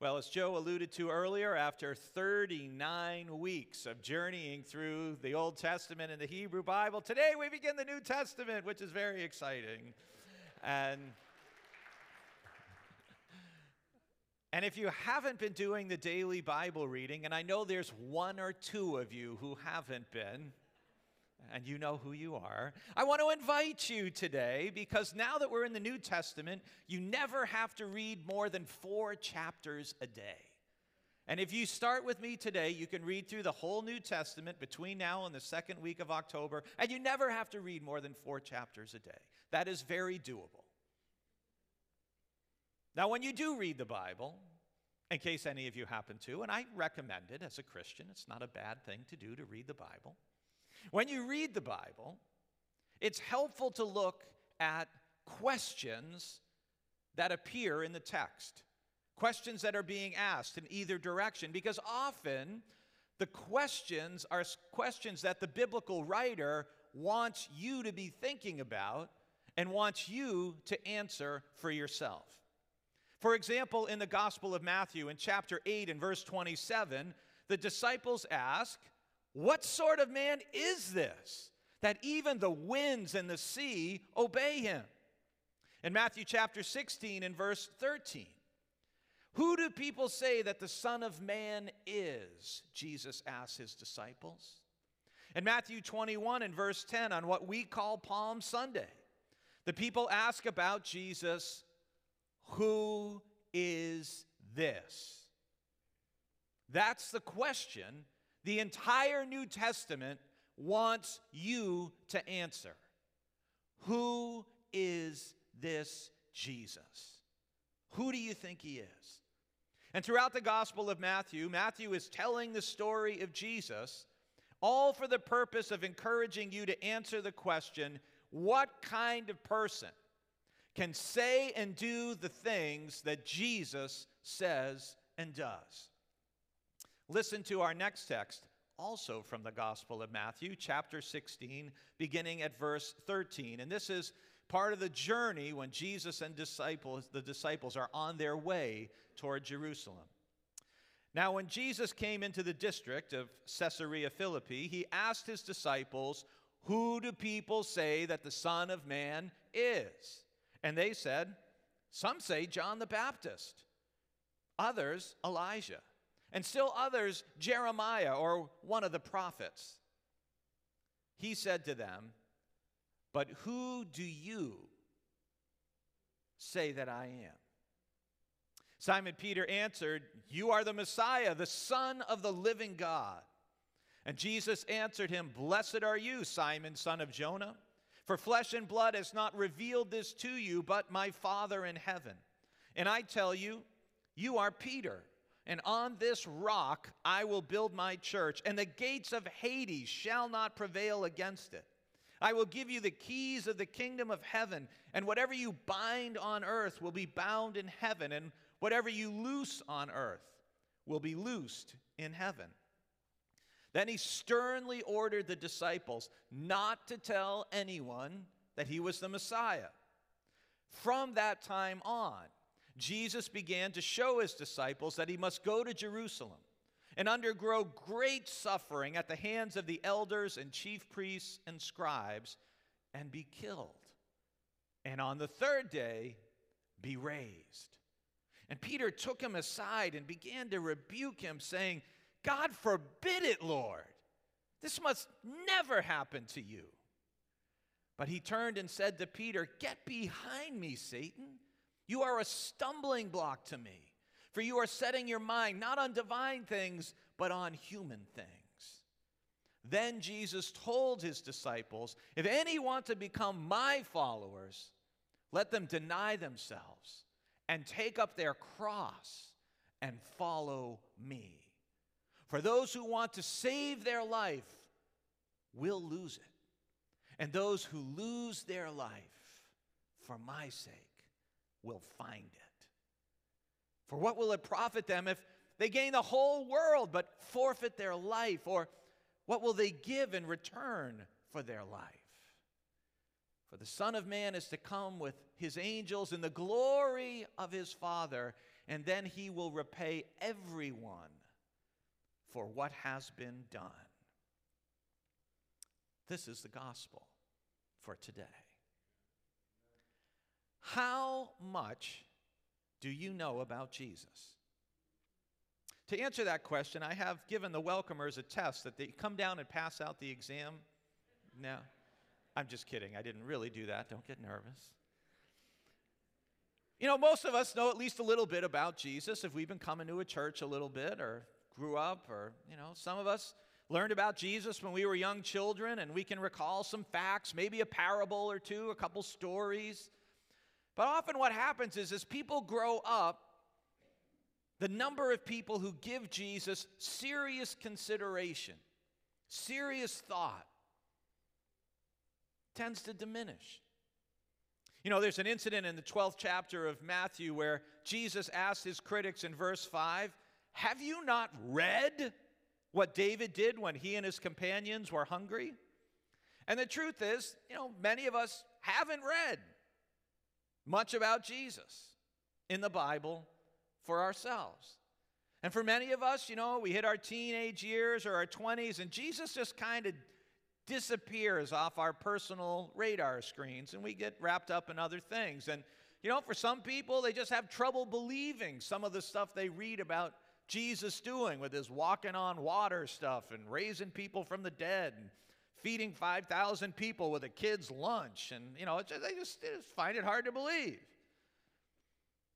Well, as Joe alluded to earlier, after 39 weeks of journeying through the Old Testament and the Hebrew Bible, today we begin the New Testament, which is very exciting. And And if you haven't been doing the daily Bible reading, and I know there's one or two of you who haven't been, and you know who you are, I want to invite you today because now that we're in the New Testament, you never have to read more than four chapters a day. And if you start with me today, you can read through the whole New Testament between now and the second week of October, and you never have to read more than four chapters a day. That is very doable. Now, when you do read the Bible, in case any of you happen to, and I recommend it as a Christian, it's not a bad thing to do to read the Bible. When you read the Bible, it's helpful to look at questions that appear in the text, questions that are being asked in either direction, because often the questions are questions that the biblical writer wants you to be thinking about and wants you to answer for yourself. For example, in the Gospel of Matthew, in chapter 8 and verse 27, the disciples ask, what sort of man is this that even the winds and the sea obey him? In Matthew chapter 16 and verse 13, who do people say that the Son of Man is? Jesus asked his disciples. In Matthew 21 and verse 10, on what we call Palm Sunday, the people ask about Jesus, Who is this? That's the question the entire New Testament wants you to answer Who is this Jesus? Who do you think he is? And throughout the Gospel of Matthew, Matthew is telling the story of Jesus, all for the purpose of encouraging you to answer the question what kind of person can say and do the things that Jesus says and does? Listen to our next text, also from the Gospel of Matthew, chapter 16, beginning at verse 13. And this is part of the journey when Jesus and disciples, the disciples are on their way toward Jerusalem. Now, when Jesus came into the district of Caesarea Philippi, he asked his disciples, Who do people say that the Son of Man is? And they said, Some say John the Baptist, others Elijah and still others, Jeremiah or one of the prophets. He said to them, But who do you say that I am? Simon Peter answered, You are the Messiah, the Son of the living God. And Jesus answered him, Blessed are you, Simon, son of Jonah, for flesh and blood has not revealed this to you, but my Father in heaven. And I tell you, you are Peter and on this rock I will build my church, and the gates of Hades shall not prevail against it. I will give you the keys of the kingdom of heaven, and whatever you bind on earth will be bound in heaven, and whatever you loose on earth will be loosed in heaven. Then he sternly ordered the disciples not to tell anyone that he was the Messiah. From that time on, Jesus began to show his disciples that he must go to Jerusalem and undergo great suffering at the hands of the elders and chief priests and scribes and be killed. And on the third day, be raised. And Peter took him aside and began to rebuke him, saying, God forbid it, Lord. This must never happen to you. But he turned and said to Peter, Get behind me, Satan. You are a stumbling block to me, for you are setting your mind not on divine things, but on human things. Then Jesus told his disciples, If any want to become my followers, let them deny themselves and take up their cross and follow me. For those who want to save their life will lose it, and those who lose their life for my sake will find it. For what will it profit them if they gain the whole world but forfeit their life? Or what will they give in return for their life? For the Son of Man is to come with his angels in the glory of his Father, and then he will repay everyone for what has been done. This is the gospel for today. How much do you know about Jesus? To answer that question, I have given the welcomers a test that they come down and pass out the exam. No, I'm just kidding. I didn't really do that. Don't get nervous. You know, most of us know at least a little bit about Jesus if we've been coming to a church a little bit or grew up, or, you know, some of us learned about Jesus when we were young children and we can recall some facts, maybe a parable or two, a couple stories. But often what happens is as people grow up, the number of people who give Jesus serious consideration, serious thought, tends to diminish. You know, there's an incident in the 12th chapter of Matthew where Jesus asked his critics in verse 5 Have you not read what David did when he and his companions were hungry? And the truth is, you know, many of us haven't read much about Jesus in the Bible for ourselves. And for many of us, you know, we hit our teenage years or our 20s, and Jesus just kind of disappears off our personal radar screens and we get wrapped up in other things. And, you know, for some people, they just have trouble believing some of the stuff they read about Jesus doing with his walking on water stuff and raising people from the dead and feeding 5,000 people with a kid's lunch. And, you know, just, they, just, they just find it hard to believe.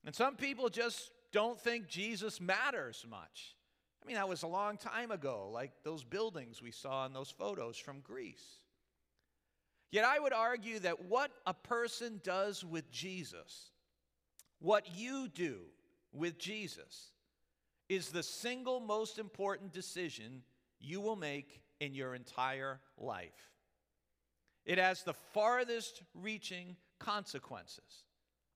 And some people just don't think Jesus matters much. I mean, that was a long time ago, like those buildings we saw in those photos from Greece. Yet I would argue that what a person does with Jesus, what you do with Jesus, is the single most important decision you will make in your entire life. It has the farthest reaching consequences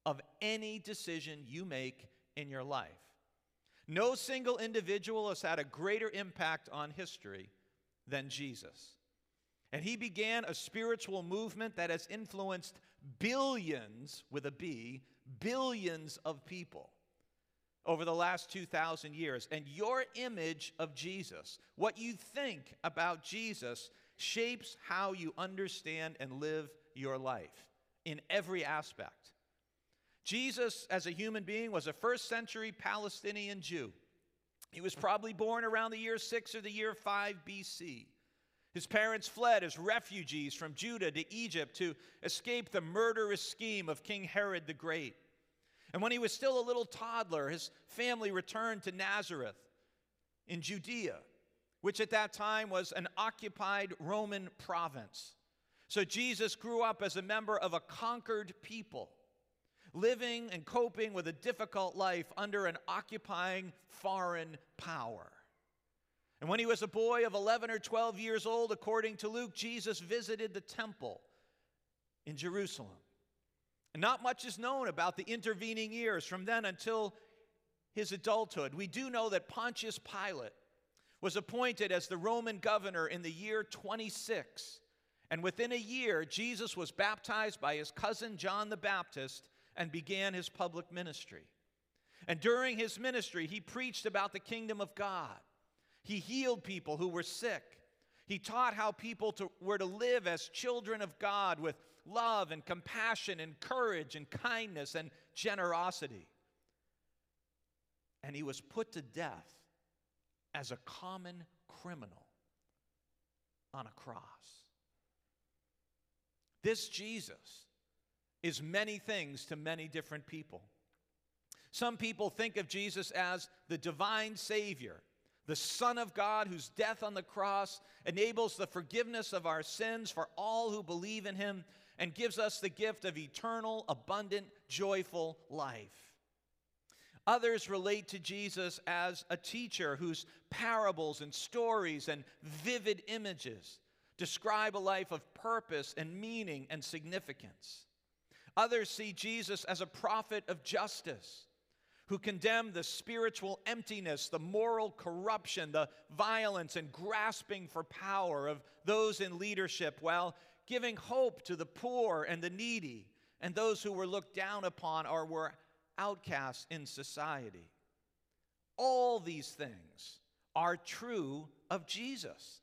of any decision you make in your life. No single individual has had a greater impact on history than Jesus. And he began a spiritual movement that has influenced billions, with a B, billions of people over the last 2,000 years. And your image of Jesus, what you think about Jesus, shapes how you understand and live your life in every aspect. Jesus, as a human being, was a first century Palestinian Jew. He was probably born around the year 6 or the year 5 BC. His parents fled as refugees from Judah to Egypt to escape the murderous scheme of King Herod the Great. And when he was still a little toddler, his family returned to Nazareth in Judea, which at that time was an occupied Roman province. So Jesus grew up as a member of a conquered people living and coping with a difficult life under an occupying foreign power. And when he was a boy of 11 or 12 years old, according to Luke, Jesus visited the temple in Jerusalem. Not much is known about the intervening years from then until his adulthood. We do know that Pontius Pilate was appointed as the Roman governor in the year 26. And within a year, Jesus was baptized by his cousin John the Baptist and began his public ministry. And during his ministry, he preached about the kingdom of God. He healed people who were sick. He taught how people to, were to live as children of God with love and compassion and courage and kindness and generosity. And he was put to death as a common criminal on a cross. This Jesus is many things to many different people. Some people think of Jesus as the divine Savior, the Son of God whose death on the cross enables the forgiveness of our sins for all who believe in Him and gives us the gift of eternal, abundant, joyful life. Others relate to Jesus as a teacher whose parables and stories and vivid images describe a life of purpose and meaning and significance. Others see Jesus as a prophet of justice who condemn the spiritual emptiness, the moral corruption, the violence and grasping for power of those in leadership while giving hope to the poor and the needy and those who were looked down upon or were outcasts in society. All these things are true of Jesus.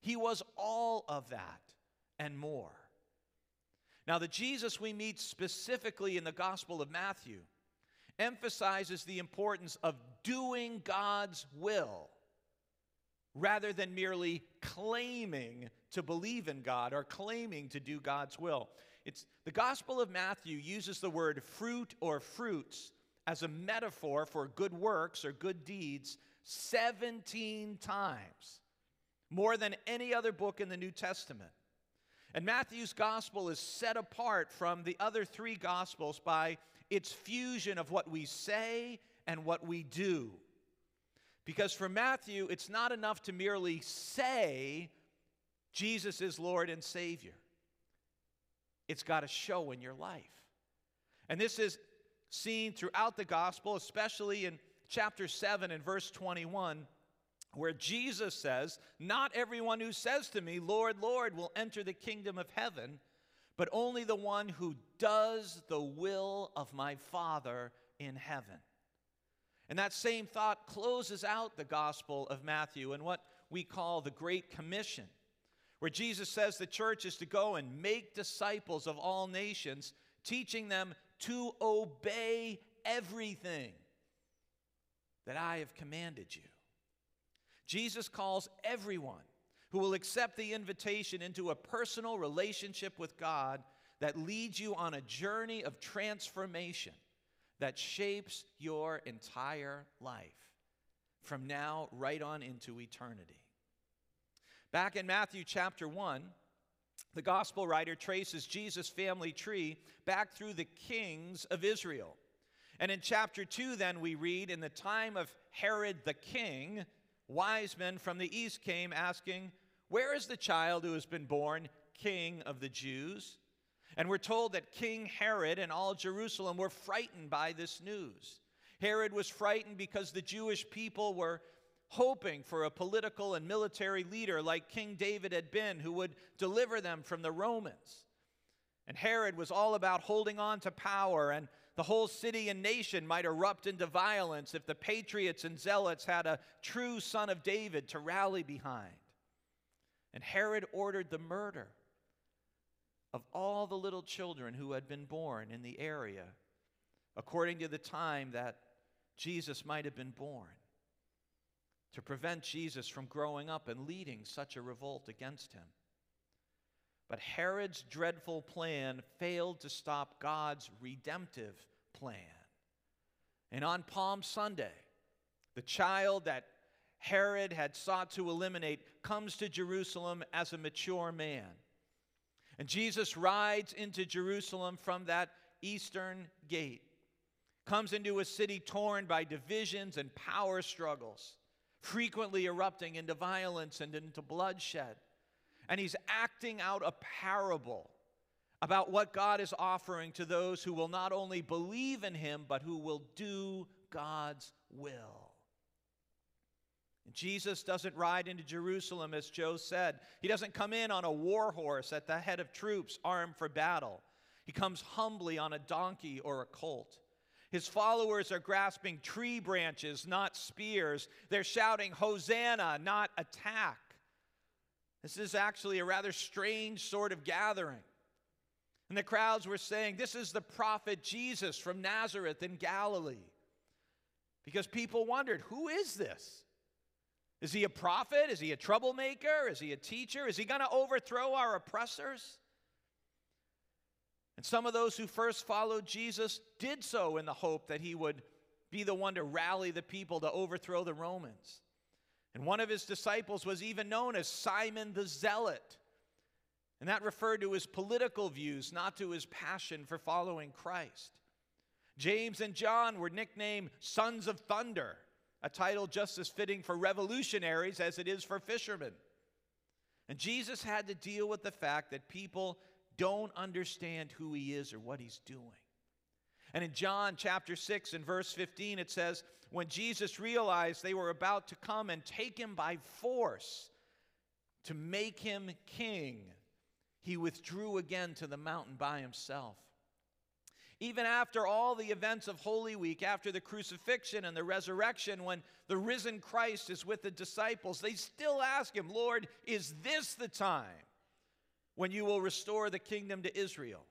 He was all of that and more. Now, the Jesus we meet specifically in the Gospel of Matthew emphasizes the importance of doing God's will rather than merely claiming to believe in God or claiming to do God's will. It's the Gospel of Matthew uses the word fruit or fruits as a metaphor for good works or good deeds 17 times, more than any other book in the New Testament. And Matthew's gospel is set apart from the other three gospels by its fusion of what we say and what we do. Because for Matthew, it's not enough to merely say Jesus is Lord and Savior, it's got to show in your life. And this is seen throughout the gospel, especially in chapter 7 and verse 21 where Jesus says, Not everyone who says to me, Lord, Lord, will enter the kingdom of heaven, but only the one who does the will of my Father in heaven. And that same thought closes out the Gospel of Matthew in what we call the Great Commission, where Jesus says the church is to go and make disciples of all nations, teaching them to obey everything that I have commanded you. Jesus calls everyone who will accept the invitation into a personal relationship with God that leads you on a journey of transformation that shapes your entire life from now right on into eternity. Back in Matthew chapter 1, the gospel writer traces Jesus' family tree back through the kings of Israel. And in chapter 2, then, we read, In the time of Herod the king, wise men from the east came asking, Where is the child who has been born king of the Jews? And we're told that King Herod and all Jerusalem were frightened by this news. Herod was frightened because the Jewish people were hoping for a political and military leader like King David had been who would deliver them from the Romans. And Herod was all about holding on to power and the whole city and nation might erupt into violence if the patriots and zealots had a true son of David to rally behind. And Herod ordered the murder of all the little children who had been born in the area according to the time that Jesus might have been born to prevent Jesus from growing up and leading such a revolt against him. But Herod's dreadful plan failed to stop God's redemptive plan. And on Palm Sunday, the child that Herod had sought to eliminate comes to Jerusalem as a mature man. And Jesus rides into Jerusalem from that eastern gate, comes into a city torn by divisions and power struggles, frequently erupting into violence and into bloodshed and he's acting out a parable about what God is offering to those who will not only believe in him, but who will do God's will. Jesus doesn't ride into Jerusalem, as Joe said. He doesn't come in on a war horse at the head of troops armed for battle. He comes humbly on a donkey or a colt. His followers are grasping tree branches, not spears. They're shouting, Hosanna, not attack. This is actually a rather strange sort of gathering. And the crowds were saying, This is the prophet Jesus from Nazareth in Galilee. Because people wondered, Who is this? Is he a prophet? Is he a troublemaker? Is he a teacher? Is he going to overthrow our oppressors? And some of those who first followed Jesus did so in the hope that he would be the one to rally the people to overthrow the Romans. And one of his disciples was even known as Simon the Zealot. And that referred to his political views, not to his passion for following Christ. James and John were nicknamed Sons of Thunder, a title just as fitting for revolutionaries as it is for fishermen. And Jesus had to deal with the fact that people don't understand who he is or what he's doing. And in John chapter 6 and verse 15, it says, When Jesus realized they were about to come and take him by force to make him king, he withdrew again to the mountain by himself. Even after all the events of Holy Week, after the crucifixion and the resurrection, when the risen Christ is with the disciples, they still ask him, Lord, is this the time when you will restore the kingdom to Israel?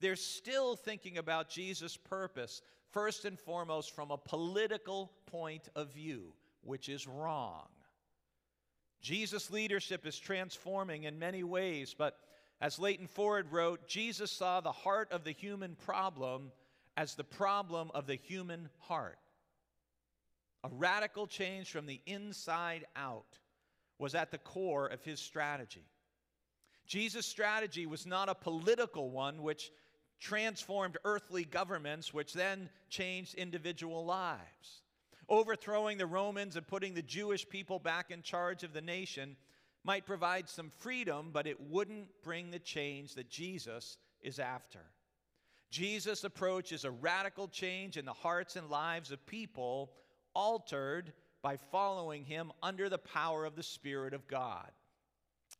They're still thinking about Jesus' purpose, first and foremost from a political point of view, which is wrong. Jesus' leadership is transforming in many ways, but as Leighton Ford wrote, Jesus saw the heart of the human problem as the problem of the human heart. A radical change from the inside out was at the core of his strategy. Jesus' strategy was not a political one which transformed earthly governments, which then changed individual lives. Overthrowing the Romans and putting the Jewish people back in charge of the nation might provide some freedom, but it wouldn't bring the change that Jesus is after. Jesus' approach is a radical change in the hearts and lives of people, altered by following him under the power of the Spirit of God.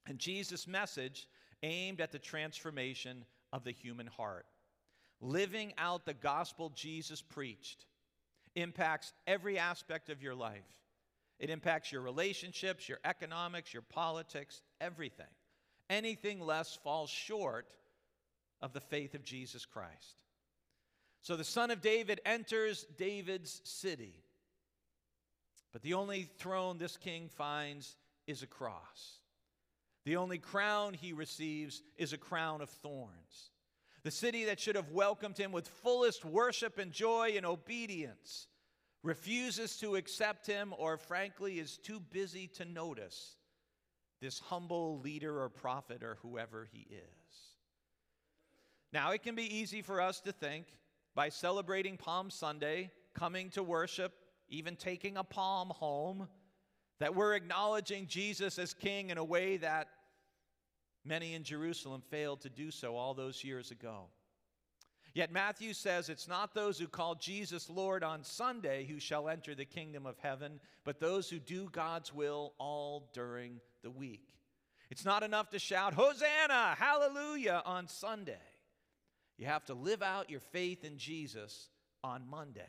And Jesus' message aimed at the transformation of the human heart. Living out the gospel Jesus preached impacts every aspect of your life. It impacts your relationships, your economics, your politics, everything. Anything less falls short of the faith of Jesus Christ. So the son of David enters David's city. But the only throne this king finds is a cross. The only crown he receives is a crown of thorns. The city that should have welcomed him with fullest worship and joy and obedience refuses to accept him, or frankly is too busy to notice this humble leader or prophet or whoever he is. Now, it can be easy for us to think by celebrating Palm Sunday, coming to worship, even taking a palm home, that we're acknowledging Jesus as king in a way that many in Jerusalem failed to do so all those years ago. Yet Matthew says it's not those who call Jesus Lord on Sunday who shall enter the kingdom of heaven, but those who do God's will all during the week. It's not enough to shout, Hosanna, hallelujah, on Sunday. You have to live out your faith in Jesus on Monday.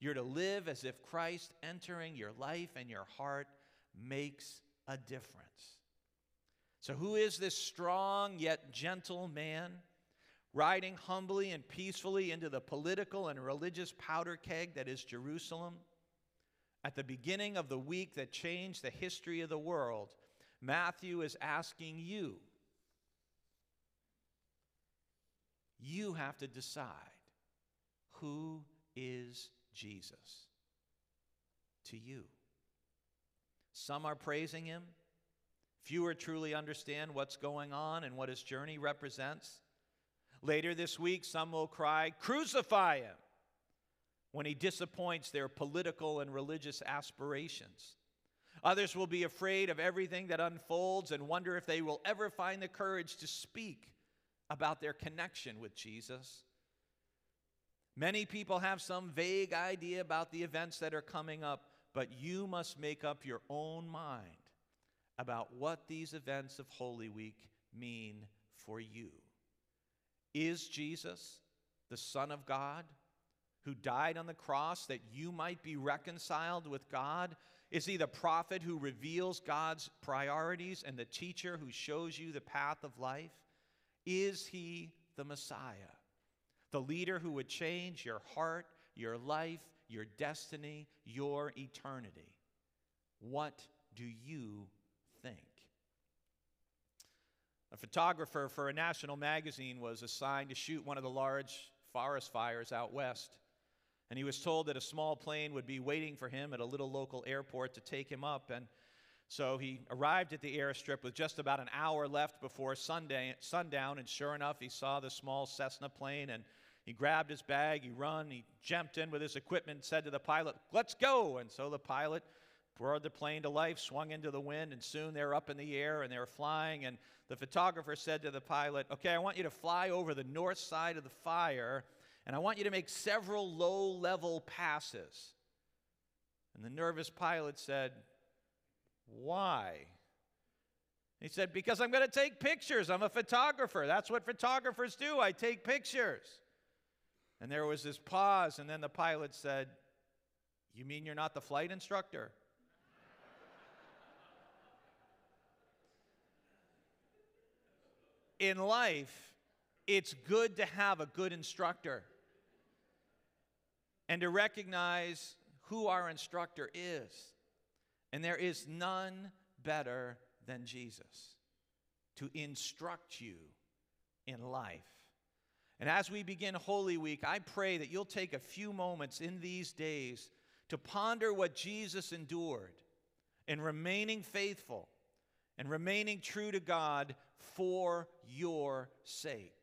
You're to live as if Christ entering your life and your heart makes a difference. So, who is this strong yet gentle man? Riding humbly and peacefully into the political and religious powder keg that is Jerusalem. At the beginning of the week that changed the history of the world, Matthew is asking you. You have to decide who is Jesus to you. Some are praising him. Fewer truly understand what's going on and what his journey represents. Later this week, some will cry, Crucify him, when he disappoints their political and religious aspirations. Others will be afraid of everything that unfolds and wonder if they will ever find the courage to speak about their connection with Jesus. Many people have some vague idea about the events that are coming up, but you must make up your own mind about what these events of Holy Week mean for you. Is Jesus the Son of God who died on the cross that you might be reconciled with God? Is he the prophet who reveals God's priorities and the teacher who shows you the path of life? Is he the Messiah, the leader who would change your heart, your life, your destiny, your eternity? What do you? A photographer for a national magazine was assigned to shoot one of the large forest fires out west. And he was told that a small plane would be waiting for him at a little local airport to take him up. And so he arrived at the airstrip with just about an hour left before Sunday, sundown. And sure enough, he saw the small Cessna plane and he grabbed his bag, he run, he jumped in with his equipment, said to the pilot, Let's go. And so the pilot brought the plane to life, swung into the wind, and soon they're up in the air and they're flying. And the photographer said to the pilot, Okay, I want you to fly over the north side of the fire, and I want you to make several low level passes. And the nervous pilot said, Why? He said, Because I'm going to take pictures. I'm a photographer. That's what photographers do. I take pictures. And there was this pause, and then the pilot said, You mean you're not the flight instructor? In life, it's good to have a good instructor and to recognize who our instructor is. And there is none better than Jesus to instruct you in life. And as we begin Holy Week, I pray that you'll take a few moments in these days to ponder what Jesus endured in remaining faithful and remaining true to God for your sake.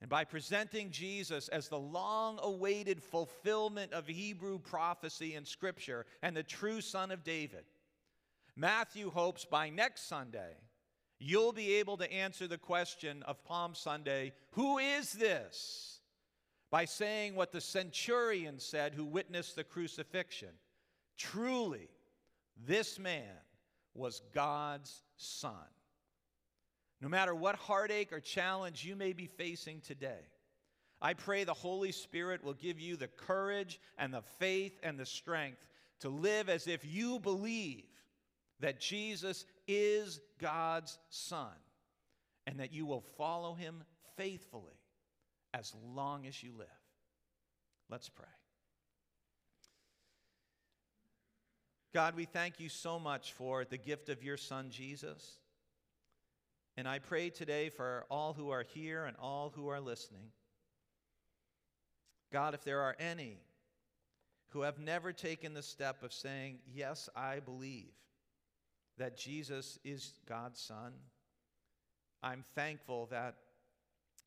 And by presenting Jesus as the long awaited fulfillment of Hebrew prophecy in Scripture and the true Son of David, Matthew hopes by next Sunday you'll be able to answer the question of Palm Sunday who is this? By saying what the centurion said who witnessed the crucifixion truly, this man was God's Son. No matter what heartache or challenge you may be facing today, I pray the Holy Spirit will give you the courage and the faith and the strength to live as if you believe that Jesus is God's Son and that you will follow him faithfully as long as you live. Let's pray. God, we thank you so much for the gift of your Son, Jesus. And I pray today for all who are here and all who are listening. God, if there are any who have never taken the step of saying, Yes, I believe that Jesus is God's Son, I'm thankful that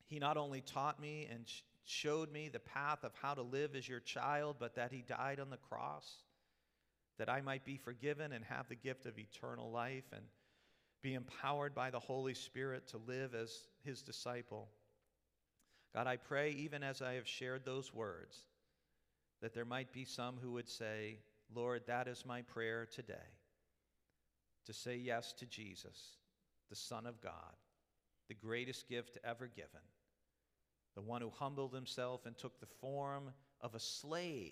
He not only taught me and showed me the path of how to live as your child, but that He died on the cross, that I might be forgiven and have the gift of eternal life. And be empowered by the Holy Spirit to live as his disciple. God, I pray, even as I have shared those words, that there might be some who would say, Lord, that is my prayer today to say yes to Jesus, the Son of God, the greatest gift ever given, the one who humbled himself and took the form of a slave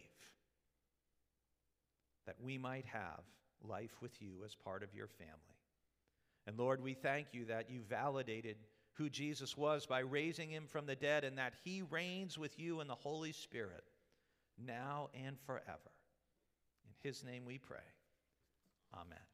that we might have life with you as part of your family. And Lord, we thank you that you validated who Jesus was by raising him from the dead and that he reigns with you in the Holy Spirit now and forever. In his name we pray. Amen.